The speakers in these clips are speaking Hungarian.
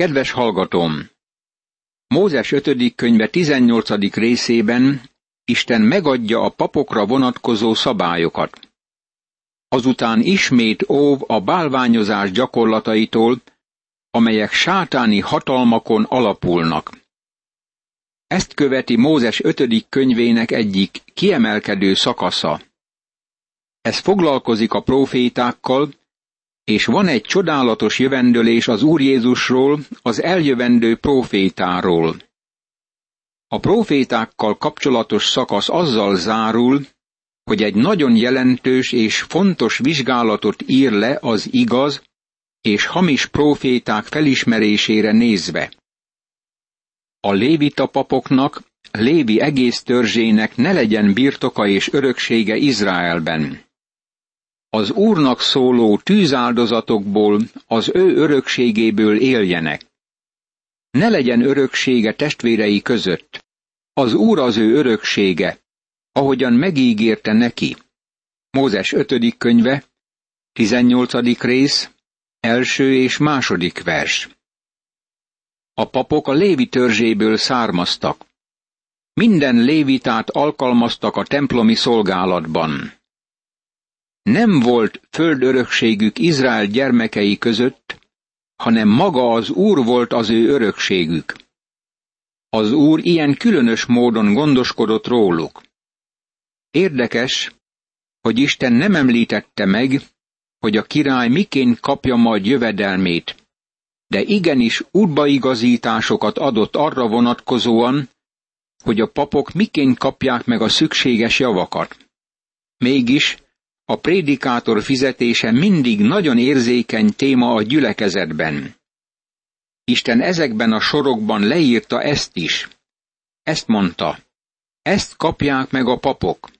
Kedves hallgatom! Mózes 5. könyve 18. részében Isten megadja a papokra vonatkozó szabályokat. Azután ismét óv a bálványozás gyakorlataitól, amelyek sátáni hatalmakon alapulnak. Ezt követi Mózes 5. könyvének egyik kiemelkedő szakasza. Ez foglalkozik a profétákkal, és van egy csodálatos jövendőlés az Úr Jézusról, az eljövendő profétáról. A profétákkal kapcsolatos szakasz azzal zárul, hogy egy nagyon jelentős és fontos vizsgálatot ír le az igaz és hamis proféták felismerésére nézve. A lévita papoknak, Lévi egész törzsének ne legyen birtoka és öröksége Izraelben. Az Úrnak szóló tűzáldozatokból, az ő örökségéből éljenek. Ne legyen öröksége testvérei között. Az Úr az ő öröksége, ahogyan megígérte neki. Mózes 5. könyve, 18. rész, első és második vers. A papok a lévi törzséből származtak. Minden lévitát alkalmaztak a templomi szolgálatban. Nem volt földörökségük Izrael gyermekei között, hanem maga az Úr volt az ő örökségük. Az Úr ilyen különös módon gondoskodott róluk. Érdekes, hogy Isten nem említette meg, hogy a király miként kapja majd jövedelmét, de igenis útbaigazításokat adott arra vonatkozóan, hogy a papok miként kapják meg a szükséges javakat. Mégis a prédikátor fizetése mindig nagyon érzékeny téma a gyülekezetben. Isten ezekben a sorokban leírta ezt is. Ezt mondta, ezt kapják meg a papok.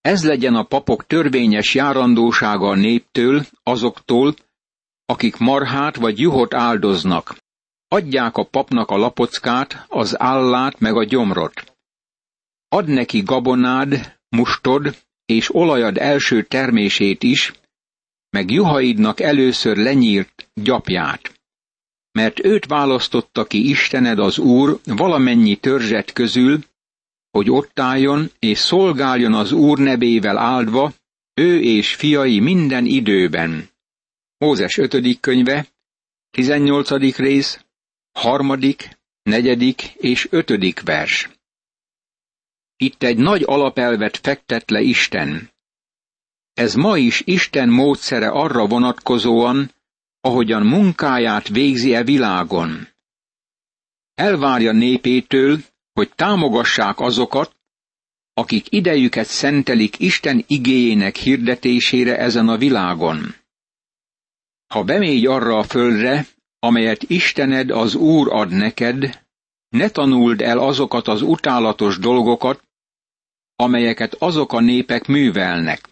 Ez legyen a papok törvényes járandósága a néptől, azoktól, akik marhát vagy juhot áldoznak. Adják a papnak a lapockát, az állát meg a gyomrot. Ad neki gabonád, mustod és olajad első termését is, meg juhaidnak először lenyírt gyapját. Mert őt választotta ki Istened az Úr valamennyi törzset közül, hogy ott álljon és szolgáljon az Úr nebével áldva, ő és fiai minden időben. Mózes 5. könyve, 18. rész, harmadik, negyedik és ötödik vers. Itt egy nagy alapelvet fektet le Isten. Ez ma is Isten módszere arra vonatkozóan, ahogyan munkáját végzi e világon. Elvárja népétől, hogy támogassák azokat, akik idejüket szentelik Isten igéjének hirdetésére ezen a világon. Ha bemégy arra a földre, amelyet Istened az Úr ad neked, ne tanuld el azokat az utálatos dolgokat, amelyeket azok a népek művelnek.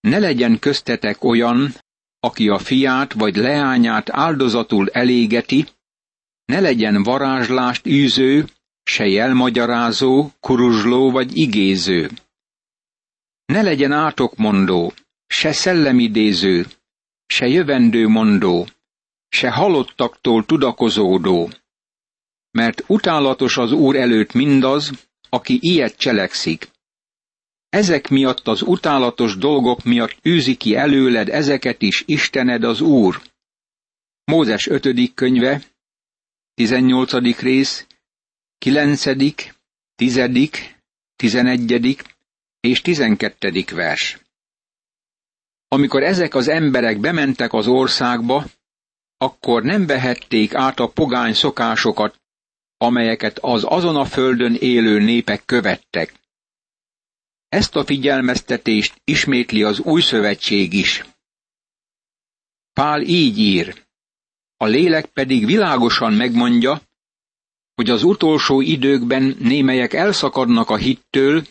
Ne legyen köztetek olyan, aki a fiát vagy leányát áldozatul elégeti, ne legyen varázslást űző, se jelmagyarázó, kuruzsló vagy igéző. Ne legyen átokmondó, se szellemidéző, se jövendőmondó, se halottaktól tudakozódó, mert utálatos az Úr előtt mindaz, aki ilyet cselekszik. Ezek miatt az utálatos dolgok miatt űzi ki előled ezeket is Istened az Úr. Mózes 5. könyve, 18. rész, 9., 10., 11. és 12. vers. Amikor ezek az emberek bementek az országba, akkor nem vehették át a pogány szokásokat, amelyeket az azon a földön élő népek követtek. Ezt a figyelmeztetést ismétli az új szövetség is. Pál így ír, a lélek pedig világosan megmondja, hogy az utolsó időkben némelyek elszakadnak a hittől,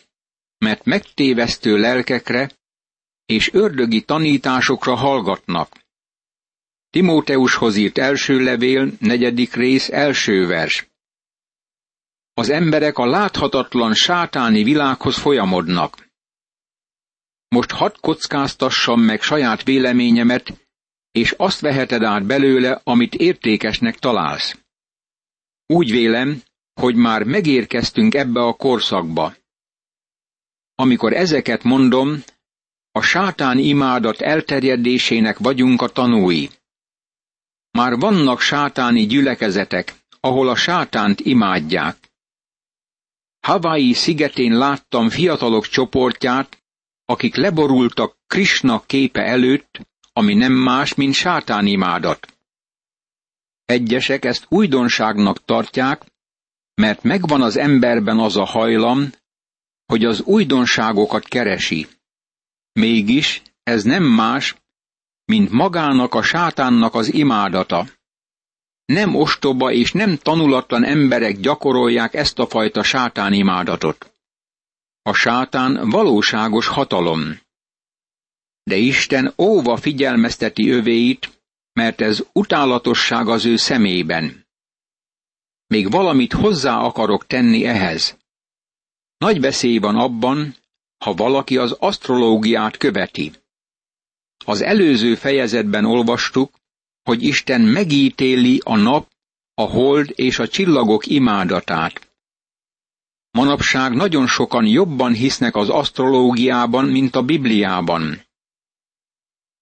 mert megtévesztő lelkekre és ördögi tanításokra hallgatnak. Timóteushoz írt első levél, negyedik rész, első vers. Az emberek a láthatatlan sátáni világhoz folyamodnak. Most hadd kockáztassam meg saját véleményemet, és azt veheted át belőle, amit értékesnek találsz. Úgy vélem, hogy már megérkeztünk ebbe a korszakba. Amikor ezeket mondom, a sátán imádat elterjedésének vagyunk a tanúi. Már vannak sátáni gyülekezetek, ahol a sátánt imádják. Hawaii szigetén láttam fiatalok csoportját, akik leborultak Krishna képe előtt, ami nem más, mint sátánimádat. Egyesek ezt újdonságnak tartják, mert megvan az emberben az a hajlam, hogy az újdonságokat keresi. Mégis ez nem más, mint magának a sátánnak az imádata. Nem ostoba és nem tanulatlan emberek gyakorolják ezt a fajta sátánimádatot. A sátán valóságos hatalom. De Isten óva figyelmezteti övéit, mert ez utálatosság az ő szemében. Még valamit hozzá akarok tenni ehhez. Nagy veszély van abban, ha valaki az asztrológiát követi. Az előző fejezetben olvastuk, hogy Isten megítéli a nap, a hold és a csillagok imádatát. Manapság nagyon sokan jobban hisznek az asztrológiában, mint a Bibliában.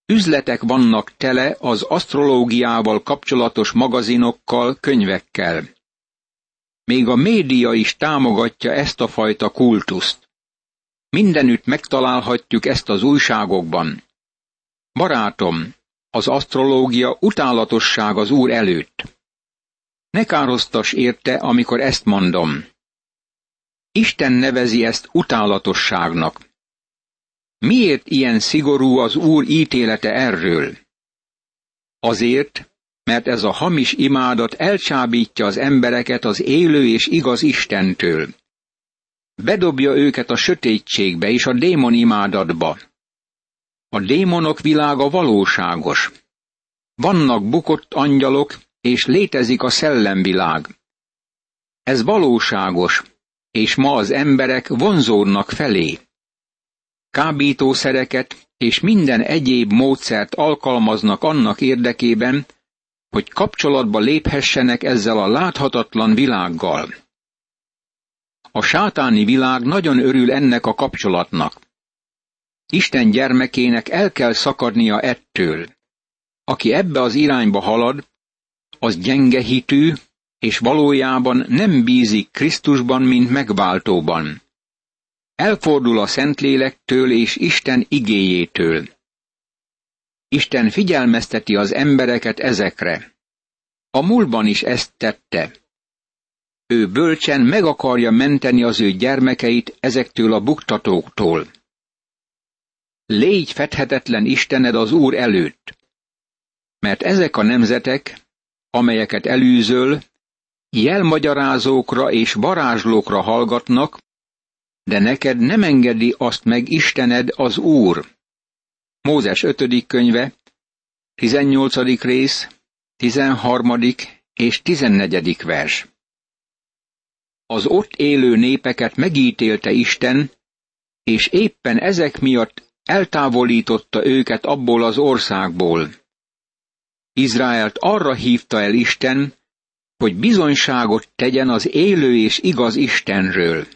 Üzletek vannak tele az asztrológiával kapcsolatos magazinokkal, könyvekkel. Még a média is támogatja ezt a fajta kultuszt. Mindenütt megtalálhatjuk ezt az újságokban. Barátom, az asztrológia utálatosság az Úr előtt. Ne károsztas érte, amikor ezt mondom. Isten nevezi ezt utálatosságnak. Miért ilyen szigorú az Úr ítélete erről? Azért, mert ez a hamis imádat elcsábítja az embereket az élő és igaz Istentől. Bedobja őket a sötétségbe és a démon imádatba. A démonok világa valóságos. Vannak bukott angyalok, és létezik a szellemvilág. Ez valóságos, és ma az emberek vonzódnak felé. Kábítószereket és minden egyéb módszert alkalmaznak annak érdekében, hogy kapcsolatba léphessenek ezzel a láthatatlan világgal. A sátáni világ nagyon örül ennek a kapcsolatnak. Isten gyermekének el kell szakadnia ettől. Aki ebbe az irányba halad, az gyenge hitű, és valójában nem bízik Krisztusban, mint megváltóban. Elfordul a Szentlélektől és Isten igéjétől. Isten figyelmezteti az embereket ezekre. A múltban is ezt tette. Ő bölcsen meg akarja menteni az ő gyermekeit ezektől a buktatóktól. Légy fedhetetlen Istened az Úr előtt, mert ezek a nemzetek, amelyeket elűzöl, jelmagyarázókra és varázslókra hallgatnak, de neked nem engedi azt meg Istened az Úr. Mózes 5. könyve, 18. rész, 13. és 14. vers. Az ott élő népeket megítélte Isten, és éppen ezek miatt eltávolította őket abból az országból. Izraelt arra hívta el Isten, hogy bizonyságot tegyen az élő és igaz Istenről.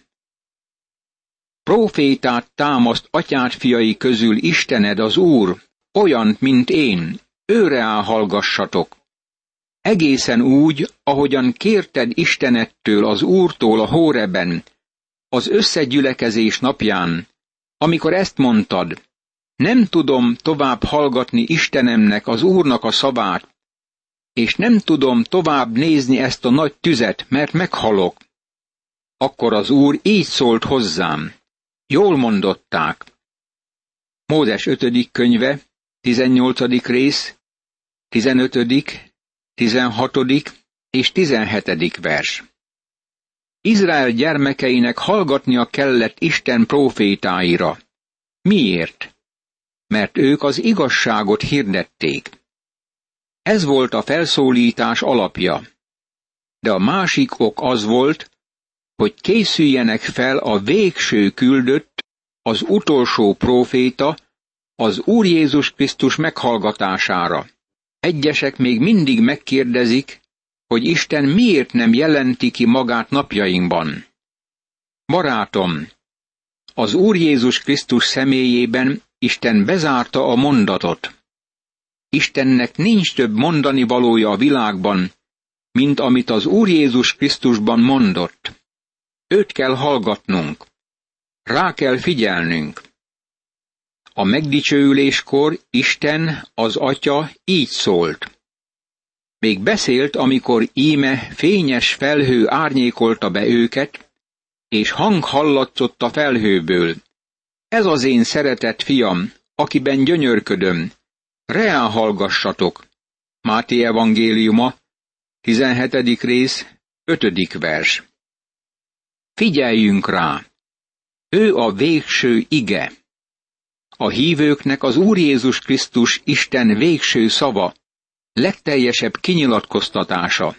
Profétát támaszt atyát fiai közül Istened az Úr, olyan, mint én, őre hallgassatok. Egészen úgy, ahogyan kérted Istenettől az Úrtól a Hóreben, az összegyülekezés napján, amikor ezt mondtad, nem tudom tovább hallgatni Istenemnek, az Úrnak a szavát, és nem tudom tovább nézni ezt a nagy tüzet, mert meghalok. Akkor az Úr így szólt hozzám. Jól mondották. Mózes 5. könyve, 18. rész, 15., 16. és 17. vers. Izrael gyermekeinek hallgatnia kellett Isten profétáira. Miért? Mert ők az igazságot hirdették. Ez volt a felszólítás alapja. De a másik ok az volt, hogy készüljenek fel a végső küldött, az utolsó próféta, az Úr Jézus Krisztus meghallgatására. Egyesek még mindig megkérdezik, hogy Isten miért nem jelenti ki magát napjainkban. Barátom, az Úr Jézus Krisztus személyében Isten bezárta a mondatot. Istennek nincs több mondani valója a világban, mint amit az Úr Jézus Krisztusban mondott. Őt kell hallgatnunk. Rá kell figyelnünk. A megdicsőüléskor Isten, az Atya így szólt. Még beszélt, amikor íme fényes felhő árnyékolta be őket, és hang hallatszott a felhőből. Ez az én szeretett fiam, akiben gyönyörködöm. Reál hallgassatok. Máté evangéliuma, 17. rész, 5. vers. Figyeljünk rá! Ő a végső ige. A hívőknek az Úr Jézus Krisztus Isten végső szava, legteljesebb kinyilatkoztatása.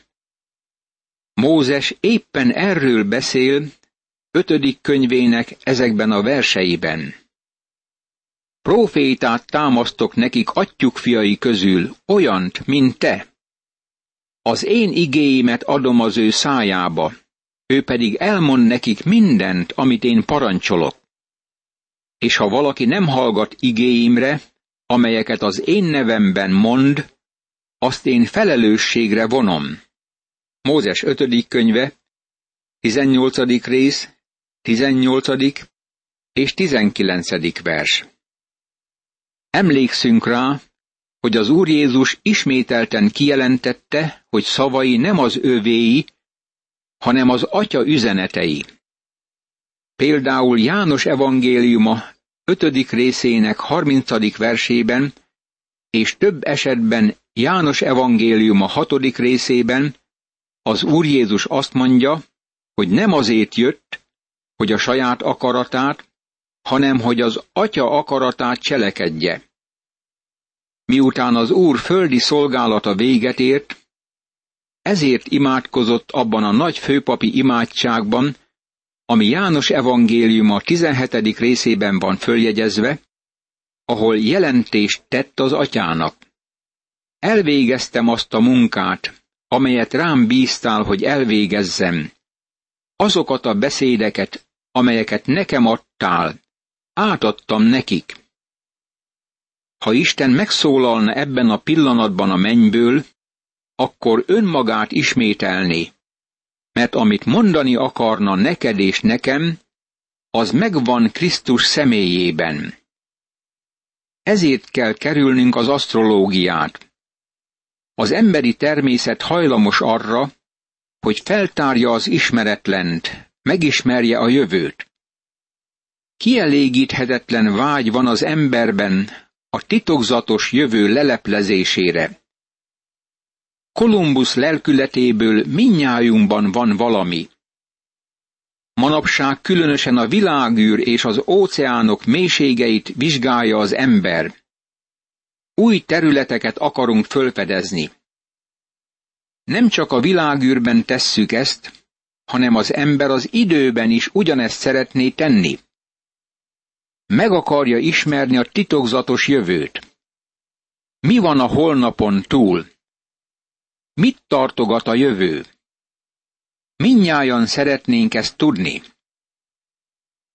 Mózes éppen erről beszél ötödik könyvének ezekben a verseiben. Profétát támasztok nekik atyuk fiai közül, olyant, mint te. Az én igéimet adom az ő szájába, ő pedig elmond nekik mindent, amit én parancsolok. És ha valaki nem hallgat igéimre, amelyeket az én nevemben mond, azt én felelősségre vonom. Mózes 5. könyve, 18. rész, 18. és 19. vers. Emlékszünk rá, hogy az Úr Jézus ismételten kijelentette, hogy szavai nem az övéi, hanem az Atya üzenetei. Például János evangéliuma 5. részének 30. versében, és több esetben János evangéliuma 6. részében az Úr Jézus azt mondja, hogy nem azért jött, hogy a saját akaratát, hanem hogy az atya akaratát cselekedje. Miután az Úr földi szolgálata véget ért, ezért imádkozott abban a nagy főpapi imádságban, ami János evangéliuma 17. részében van följegyezve, ahol jelentést tett az atyának. Elvégeztem azt a munkát, amelyet rám bíztál, hogy elvégezzem. Azokat a beszédeket, amelyeket nekem adtál, átadtam nekik. Ha Isten megszólalna ebben a pillanatban a mennyből, akkor önmagát ismételni, mert amit mondani akarna neked és nekem, az megvan Krisztus személyében. Ezért kell kerülnünk az asztrológiát. Az emberi természet hajlamos arra, hogy feltárja az ismeretlent, megismerje a jövőt. Kielégíthetetlen vágy van az emberben a titokzatos jövő leleplezésére. Kolumbusz lelkületéből minnyájunkban van valami. Manapság különösen a világűr és az óceánok mélységeit vizsgálja az ember. Új területeket akarunk fölfedezni. Nem csak a világűrben tesszük ezt, hanem az ember az időben is ugyanezt szeretné tenni. Meg akarja ismerni a titokzatos jövőt. Mi van a holnapon túl? Mit tartogat a jövő? Minnyájan szeretnénk ezt tudni.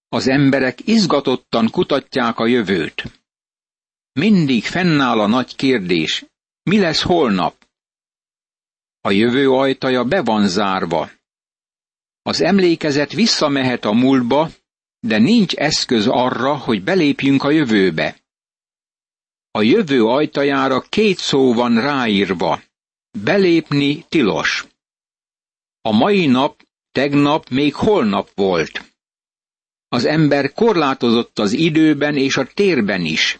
Az emberek izgatottan kutatják a jövőt. Mindig fennáll a nagy kérdés, mi lesz holnap? A jövő ajtaja be van zárva. Az emlékezet visszamehet a múltba, de nincs eszköz arra, hogy belépjünk a jövőbe. A jövő ajtajára két szó van ráírva. Belépni tilos. A mai nap, tegnap még holnap volt. Az ember korlátozott az időben és a térben is.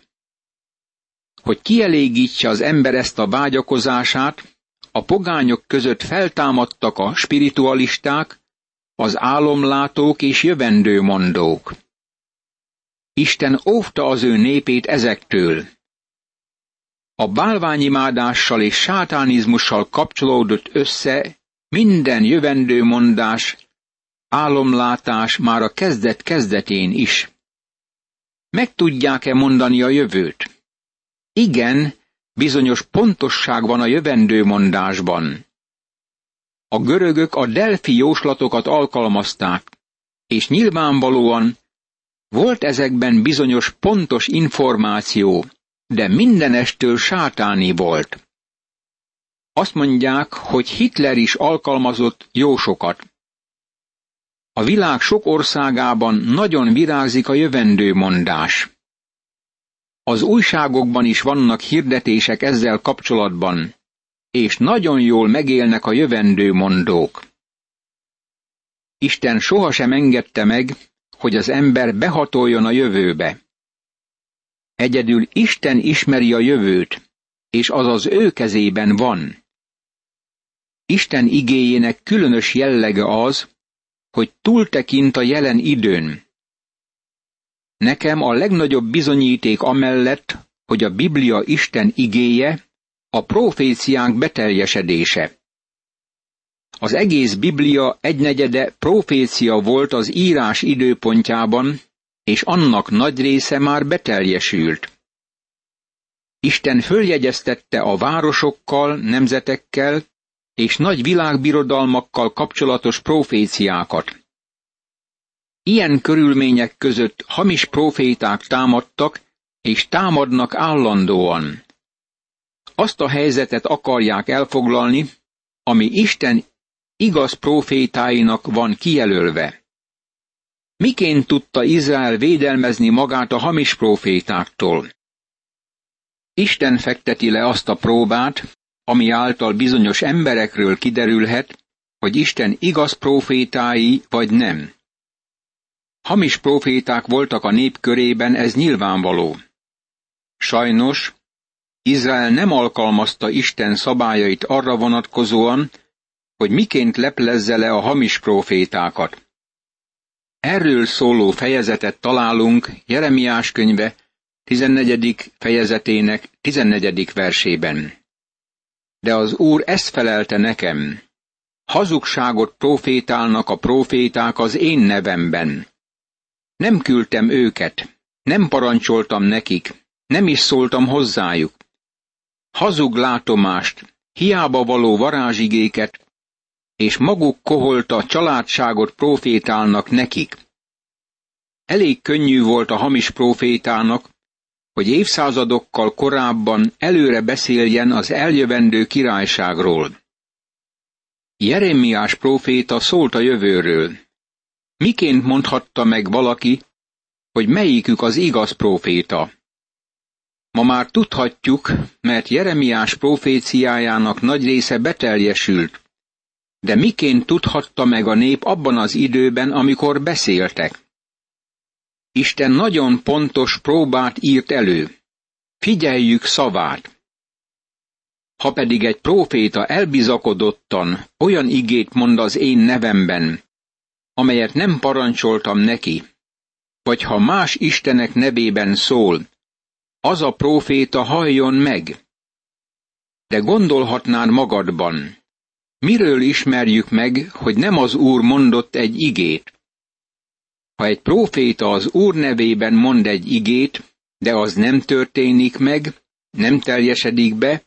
Hogy kielégítse az ember ezt a vágyakozását, a pogányok között feltámadtak a spiritualisták, az álomlátók és jövendőmondók. Isten óvta az ő népét ezektől. A bálványimádással és sátánizmussal kapcsolódott össze minden jövendőmondás, álomlátás már a kezdet kezdetén is. Meg tudják-e mondani a jövőt? Igen, bizonyos pontosság van a jövendő mondásban. A görögök a delfi jóslatokat alkalmazták, és nyilvánvalóan volt ezekben bizonyos pontos információ, de mindenestől sátáni volt. Azt mondják, hogy Hitler is alkalmazott jósokat. A világ sok országában nagyon virágzik a jövendő mondás. Az újságokban is vannak hirdetések ezzel kapcsolatban, és nagyon jól megélnek a jövendő mondók. Isten sohasem engedte meg, hogy az ember behatoljon a jövőbe. Egyedül Isten ismeri a jövőt, és az az ő kezében van. Isten igéjének különös jellege az, hogy túltekint a jelen időn. Nekem a legnagyobb bizonyíték amellett, hogy a Biblia Isten igéje, a proféciánk beteljesedése. Az egész Biblia egynegyede profécia volt az írás időpontjában, és annak nagy része már beteljesült. Isten följegyeztette a városokkal, nemzetekkel és nagy világbirodalmakkal kapcsolatos proféciákat. Ilyen körülmények között hamis proféták támadtak, és támadnak állandóan. Azt a helyzetet akarják elfoglalni, ami Isten igaz profétáinak van kijelölve. Miként tudta Izrael védelmezni magát a hamis profétáktól? Isten fekteti le azt a próbát, ami által bizonyos emberekről kiderülhet, hogy Isten igaz profétái vagy nem. Hamis proféták voltak a nép körében, ez nyilvánvaló. Sajnos, Izrael nem alkalmazta Isten szabályait arra vonatkozóan, hogy miként leplezze le a hamis profétákat. Erről szóló fejezetet találunk Jeremiás könyve 14. fejezetének 14. versében. De az Úr ezt felelte nekem. Hazugságot profétálnak a proféták az én nevemben. Nem küldtem őket, nem parancsoltam nekik, nem is szóltam hozzájuk. Hazug látomást, hiába való varázsigéket, és maguk koholta családságot profétálnak nekik. Elég könnyű volt a hamis profétának, hogy évszázadokkal korábban előre beszéljen az eljövendő királyságról. Jeremiás próféta szólt a jövőről. Miként mondhatta meg valaki, hogy melyikük az igaz próféta? Ma már tudhatjuk, mert Jeremiás proféciájának nagy része beteljesült. De miként tudhatta meg a nép abban az időben, amikor beszéltek? Isten nagyon pontos próbát írt elő. Figyeljük szavát. Ha pedig egy próféta elbizakodottan olyan igét mond az én nevemben, amelyet nem parancsoltam neki, vagy ha más istenek nevében szól, az a próféta halljon meg. De gondolhatnád magadban, miről ismerjük meg, hogy nem az Úr mondott egy igét? Ha egy próféta az Úr nevében mond egy igét, de az nem történik meg, nem teljesedik be,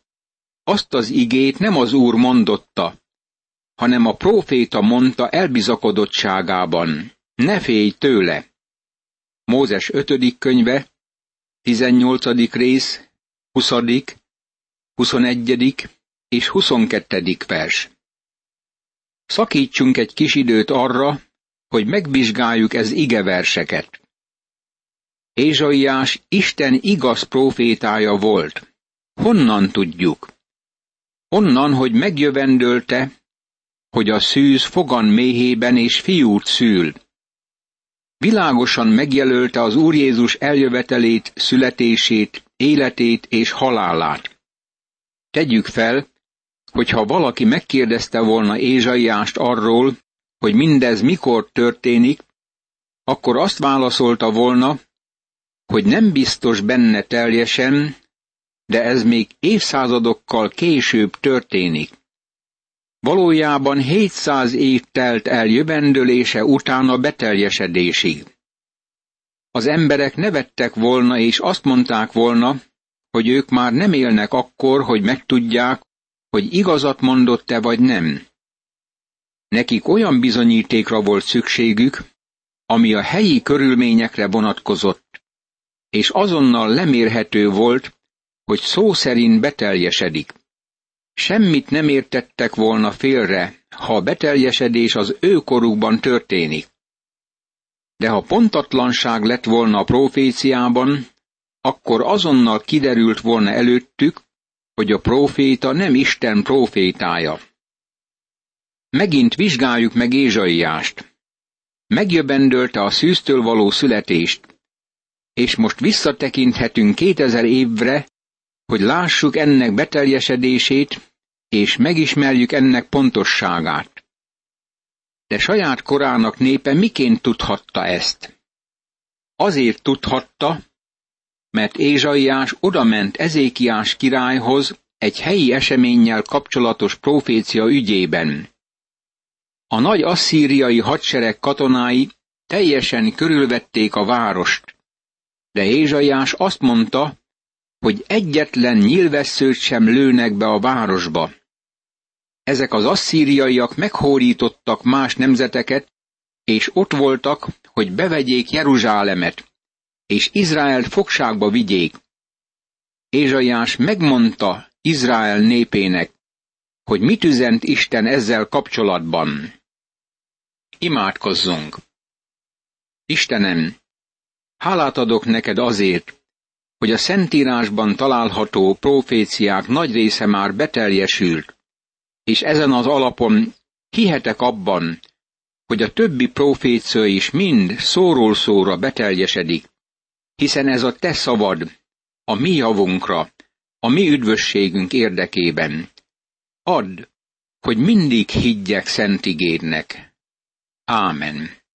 azt az igét nem az Úr mondotta, hanem a próféta mondta elbizakodottságában. Ne félj tőle! Mózes 5. könyve, 18. rész, 20., 21. és 22. vers. Szakítsunk egy kis időt arra, hogy megvizsgáljuk ez igeverseket. Ézsaiás Isten igaz profétája volt. Honnan tudjuk? Onnan, hogy megjövendölte, hogy a szűz fogan méhében és fiút szül. Világosan megjelölte az Úr Jézus eljövetelét, születését, életét és halálát. Tegyük fel, hogyha valaki megkérdezte volna Ézsaiást arról, hogy mindez mikor történik, akkor azt válaszolta volna, hogy nem biztos benne teljesen, de ez még évszázadokkal később történik. Valójában 700 év telt el jövendőlése után a beteljesedésig. Az emberek nevettek volna és azt mondták volna, hogy ők már nem élnek akkor, hogy megtudják, hogy igazat mondott-e vagy nem. Nekik olyan bizonyítékra volt szükségük, ami a helyi körülményekre vonatkozott, és azonnal lemérhető volt, hogy szó szerint beteljesedik. Semmit nem értettek volna félre, ha a beteljesedés az ő korukban történik. De ha pontatlanság lett volna a proféciában, akkor azonnal kiderült volna előttük, hogy a próféta nem Isten prófétája. Megint vizsgáljuk meg Ézsaiást. Megjöbendölte a szűztől való születést, és most visszatekinthetünk kétezer évre, hogy lássuk ennek beteljesedését, és megismerjük ennek pontosságát. De saját korának népe miként tudhatta ezt? Azért tudhatta, mert Ézsaiás odament Ezékiás királyhoz egy helyi eseménnyel kapcsolatos profécia ügyében. A nagy asszíriai hadsereg katonái teljesen körülvették a várost, de Ézsaiás azt mondta, hogy egyetlen nyilvesszőt sem lőnek be a városba. Ezek az asszíriaiak meghórítottak más nemzeteket, és ott voltak, hogy bevegyék Jeruzsálemet, és Izrael fogságba vigyék. Ézsaiás megmondta Izrael népének, hogy mit üzent Isten ezzel kapcsolatban. Imádkozzunk! Istenem, hálát adok neked azért, hogy a Szentírásban található proféciák nagy része már beteljesült, és ezen az alapon hihetek abban, hogy a többi profécia is mind szóról szóra beteljesedik, hiszen ez a te szavad, a mi javunkra, a mi üdvösségünk érdekében. Add, hogy mindig higgyek szent igédnek. Ámen.